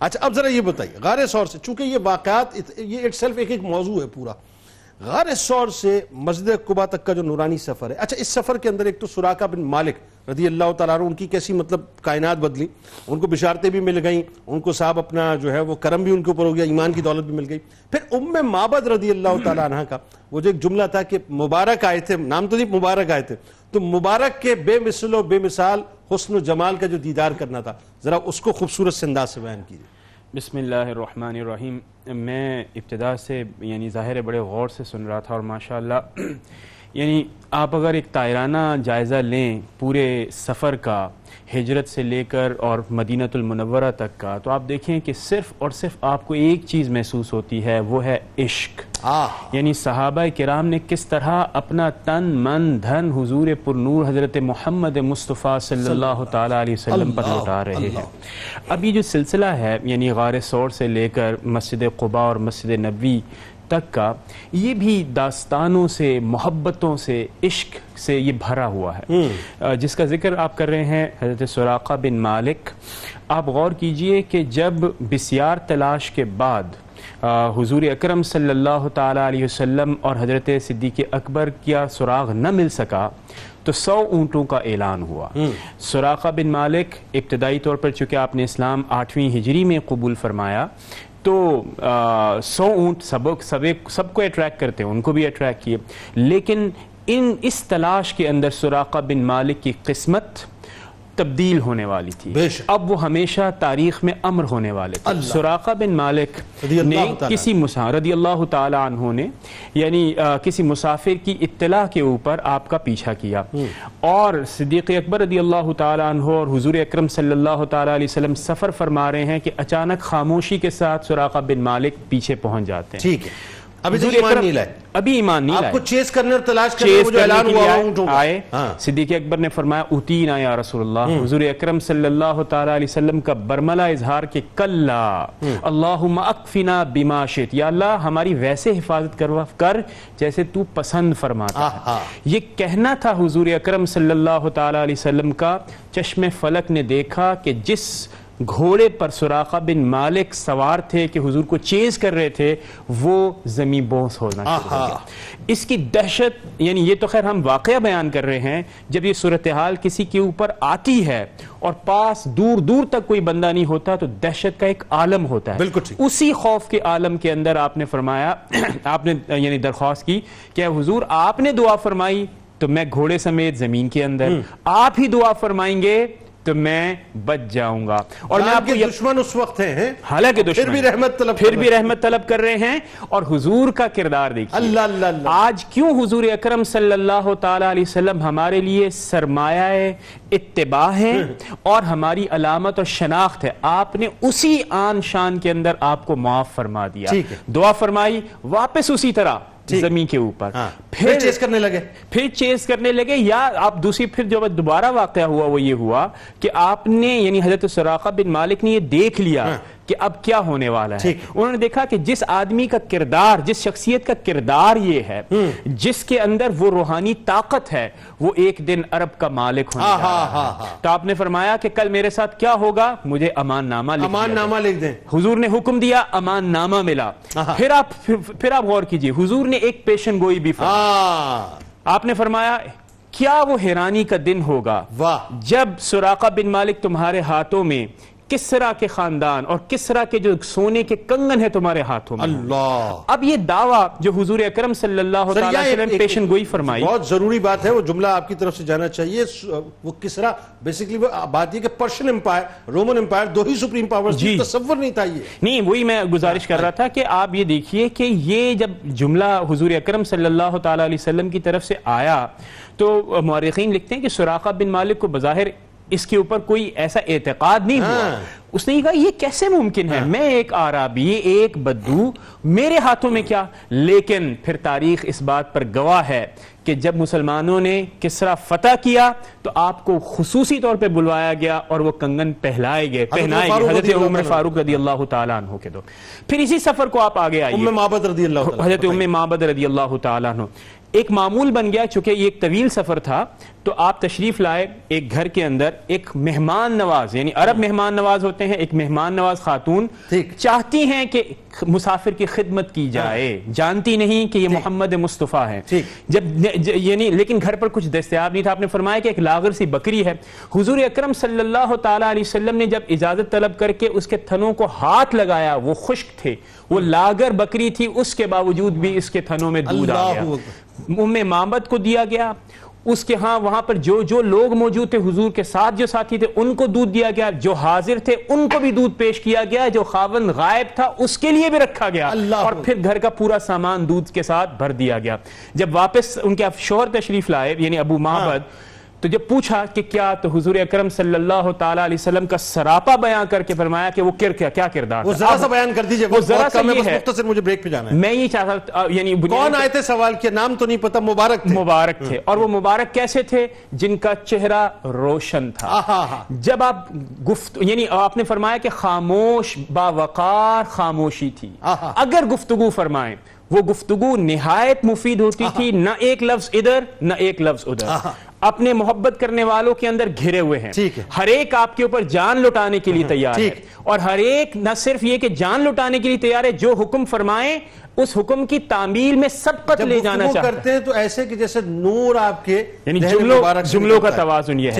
اچھا اب ذرا یہ بتائیے، غار سور سے، چونکہ یہ واقعات یہ ایک سیلف ایک ایک موضوع ہے پورا۔ غار سور سے مسجد قبا تک کا جو نورانی سفر ہے اچھا اس سفر کے اندر ایک تو سراقہ بن مالک رضی اللہ تعالیٰ عنہ، ان کی کیسی مطلب کائنات بدلی، ان کو بشارتیں بھی مل گئیں، ان کو صاحب اپنا جو ہے وہ کرم بھی ان کے اوپر ہو گیا، ایمان کی دولت بھی مل گئی۔ پھر ام مابد رضی اللہ تعالیٰ عنہ کا، وہ جو ایک جملہ تھا کہ مبارک آئے تھے، نام تو نہیں، مبارک آئے تھے، تو مبارک کے بے مثل و بے مثال حسن و جمال کا جو دیدار کرنا تھا، ذرا اس کو خوبصورت سے انداز سے بیان کیجیے۔ بسم اللہ الرحمن الرحیم۔ میں ابتدا سے یعنی ظاہر بڑے غور سے سن رہا تھا اور ماشاءاللہ یعنی آپ اگر ایک تائرانہ جائزہ لیں پورے سفر کا، ہجرت سے لے کر اور مدینہ المنورہ تک کا، تو آپ دیکھیں کہ صرف اور صرف آپ کو ایک چیز محسوس ہوتی ہے، وہ ہے عشق۔ یعنی صحابہ کرام نے کس طرح اپنا تن من دھن حضور پر نور حضرت محمد مصطفیٰ صلی اللہ تعالیٰ علیہ وسلم پر لٹا رہے ہیں۔ اب یہ جو سلسلہ ہے یعنی غار سور سے لے کر مسجد قبا اور مسجد نبی تک کا یہ بھی داستانوں سے محبتوں سے عشق سے یہ بھرا ہوا ہے۔ جس کا ذکر آپ کر رہے ہیں حضرت سراقہ بن مالک آپ غور کیجیے کہ جب بسیار تلاش کے بعد حضور اکرم صلی اللہ تعالیٰ علیہ وسلم اور حضرت صدیق اکبر کیا سراغ نہ مل سکا تو سو اونٹوں کا اعلان ہوا۔ سراقہ بن مالک ابتدائی طور پر چونکہ آپ نے اسلام آٹھویں ہجری میں قبول فرمایا تو سو اونٹ سب سب کو اٹریکٹ کرتے ہیں، ان کو بھی اٹریکٹ کیے۔ لیکن ان اس تلاش کے اندر سراقہ بن مالک کی قسمت تبدیل ہونے والی تھی۔ اب وہ ہمیشہ تاریخ میں امر ہونے والے تھے۔ سراقہ بن مالک نے کسی مسافر رضی اللہ تعالی عنہ نے یعنی کسی مسافر کی اطلاع کے اوپر آپ کا پیچھا کیا۔ اور صدیق اکبر رضی اللہ تعالی عنہ اور حضور اکرم صلی اللہ تعالی علیہ وسلم سفر فرما رہے ہیں کہ اچانک خاموشی کے ساتھ سراقہ بن مالک پیچھے پہنچ جاتے ہیں۔ ٹھیک ہے۔ ابھی تو ایمان نہیں لائے۔ ابھی ایمان نہیں لائے۔ آپ کو چیز کرنے اور تلاش کرنے وہ جو اعلان ہوا اونٹوں آئے۔ ہاں۔ صدیق اکبر نے فرمایا اوتینا یا رسول اللہ حضور اکرم صلی اللہ تعالیٰ علیہ وسلم کا برملہ اظہار کہ کلا اللہم اکفنا بما شت یا اللہ ہماری ویسے حفاظت کر جیسے تو پسند فرماتا ہے۔ یہ کہنا تھا حضور اکرم صلی اللہ تعالیٰ علیہ وسلم کا چشم فلک نے دیکھا کہ جس گھوڑے پر سراقہ بن مالک سوار تھے کہ حضور کو چیز کر رہے تھے وہ زمین بونس ہونا اس کی دہشت یعنی یہ تو خیر ہم واقعہ بیان کر رہے ہیں جب یہ صورتحال کسی کے اوپر آتی ہے اور پاس دور دور تک کوئی بندہ نہیں ہوتا تو دہشت کا ایک عالم ہوتا ہے۔ اسی خوف کے عالم کے اندر آپ نے فرمایا آپ نے یعنی درخواست کی کہ حضور آپ نے دعا فرمائی تو میں گھوڑے سمیت زمین کے اندر آپ ہی دعا فرمائیں گے تو میں بچ جاؤں گا۔ اور میں آپ کو دشمن اس وقت ہیں حالانکہ دشمن پھر بھی رحمت طلب پھر بھی رحمت طلب کر رہے ہیں۔ اور حضور کا کردار دیکھیں اللہ اللہ اللہ۔ آج کیوں حضور اکرم صلی اللہ تعالی علیہ وسلم ہمارے لیے سرمایہ اتباع ہے اور ہماری علامت اور شناخت ہے؟ آپ نے اسی آن شان کے اندر آپ کو معاف فرما دیا۔ دعا فرمائی واپس اسی طرح۔ زمین کے اوپر ہاں۔ پھر چیز کرنے لگے پھر چیز کرنے لگے یا آپ دوسری پھر جو دوبارہ واقعہ ہوا وہ یہ ہوا کہ آپ نے یعنی حضرت سراقہ بن مالک نے یہ دیکھ لیا ہاں۔ کہ اب کیا ہونے والا ہے؟ انہوں نے دیکھا کہ جس آدمی کا کردار جس شخصیت کا کردار یہ ہے جس کے اندر وہ روحانی طاقت ہے وہ ایک دن عرب کا مالک ہونے جا تو آپ نے فرمایا کہ کل میرے ساتھ کیا ہوگا؟ مجھے امان نامہ امان نامہ لکھ دیں۔ حضور نے حکم دیا امان نامہ ملا۔ پھر آپ پھر آپ غور کیجیے حضور نے ایک پیشن گوئی بھی فرمایا آپ نے فرمایا کیا وہ حیرانی کا دن ہوگا؟ جب سراقہ بن مالک تمہارے ہاتھوں میں کسرا کے خاندان اور کسرا کے جو سونے کے کنگن ہے تمہارے ہاتھوں میں۔ اللہ۔ اب یہ دعویٰ جو حضور اکرم صلی اللہ علیہ وسلم پیشن گوئی فرمائی۔ بہت ضروری بات ہے وہ جملہ آپ کی طرف سے جانا چاہیے۔ وہ کسرا بیسیکلی وہ بات یہ کہ پرشن امپائر رومن امپائر دو ہی سپریم پاور جی۔ تصور نہیں تھا یہ۔ نہیں وہی میں گزارش کر رہا تھا کہ آپ یہ دیکھیے کہ یہ جب جملہ حضور اکرم صلی اللہ تعالیٰ علیہ وسلم کی طرف سے آیا تو مورخین لکھتے ہیں کہ سراقہ بن مالک کو بظاہر اس کے اوپر کوئی ایسا اعتقاد نہیں ہوا۔ ہاں۔ اس نے کہا یہ کیسے ممکن ہے؟ ہاں۔ میں ایک عربی ایک بدو میرے ہاتھوں میں کیا؟ لیکن پھر تاریخ اس بات پر گواہ ہے کہ جب مسلمانوں نے کسرا فتح کیا تو آپ کو خصوصی طور پہ بلوایا گیا اور وہ کنگن پہلائے گئے پہنائے گئے۔ حضرت عمر فاروق رضی اللہ تعالیٰ عنہ کے دو۔ پھر اسی سفر کو آپ آگے آئیے۔ حضرت ام مابد رضی اللہ تعالیٰ عنہ۔ ایک معمول بن گیا چونکہ یہ ایک طویل سفر تھا تو آپ تشریف لائے ایک گھر کے اندر ایک مہمان نواز یعنی عرب مہمان نواز ہوتے ہیں ایک مہمان نواز خاتون۔ چاہتی ہیں کہ مسافر کی خدمت کی جائے۔ جانتی نہیں کہ یہ محمد مصطفیٰ ہے۔ جب یعنی لیکن گھر پر کچھ دستیاب نہیں تھا آپ نے فرمایا کہ ایک لاغر سی بکری ہے۔ حضور اکرم صلی اللہ تعالیٰ علیہ وسلم نے جب اجازت طلب کر کے اس کے تھنوں کو ہاتھ لگایا وہ خشک تھے۔ وہ لاغر بکری تھی اس کے باوجود بھی اس کے تھنوں میں دودھ آ گیا۔ ام مامد کو دیا گیا۔ اس کے ہاں وہاں پر جو جو لوگ موجود تھے حضور کے ساتھ جو ساتھی تھے ان کو دودھ دیا گیا۔ جو حاضر تھے ان کو بھی دودھ پیش کیا گیا۔ جو خاون غائب تھا اس کے لیے بھی رکھا گیا۔ اللہ اور پھر گھر کا پورا سامان دودھ کے ساتھ بھر دیا گیا۔ جب واپس ان کے شوہر تشریف لائے یعنی ابو محمد تو جب پوچھا کہ کیا تو حضور اکرم صلی اللہ تعالیٰ علیہ وسلم کا سراپا بیان کر کے فرمایا کہ وہ کر کیا کیا کردار وہ تھا؟ ذرا اب سا بیان کر دیجیے وہ ذرا سا یہ ہے۔ مختصر مجھے بریک پہ جانا ہے۔ میں یہ چاہتا یعنی کون آئے تھے سوال کے نام تو نہیں پتا مبارک تھے۔ مبارک تھے۔ اور وہ مبارک کیسے تھے؟ جن کا چہرہ روشن تھا۔ جب آپ گفت یعنی آپ نے فرمایا کہ خاموش باوقار خاموشی تھی۔ اگر گفتگو فرمائیں وہ گفتگو نہایت مفید ہوتی تھی نہ ایک لفظ ادھر نہ ایک لفظ ادھر۔ اپنے محبت کرنے والوں کے اندر گھرے ہوئے ہیں۔ ہر ایک آپ کے اوپر جان لٹانے کے لیے تیار ہے۔ اور ہر ایک نہ صرف یہ کہ جان لٹانے کے لیے تیار ہے جو حکم فرمائیں اس حکم کی تعمیل میں سبقت لے جانا چاہتا ہے کرتے ہیں تو ایسے کہ جیسے نور آپ کے یعنی جملوں کا۔ توازن یہ ہے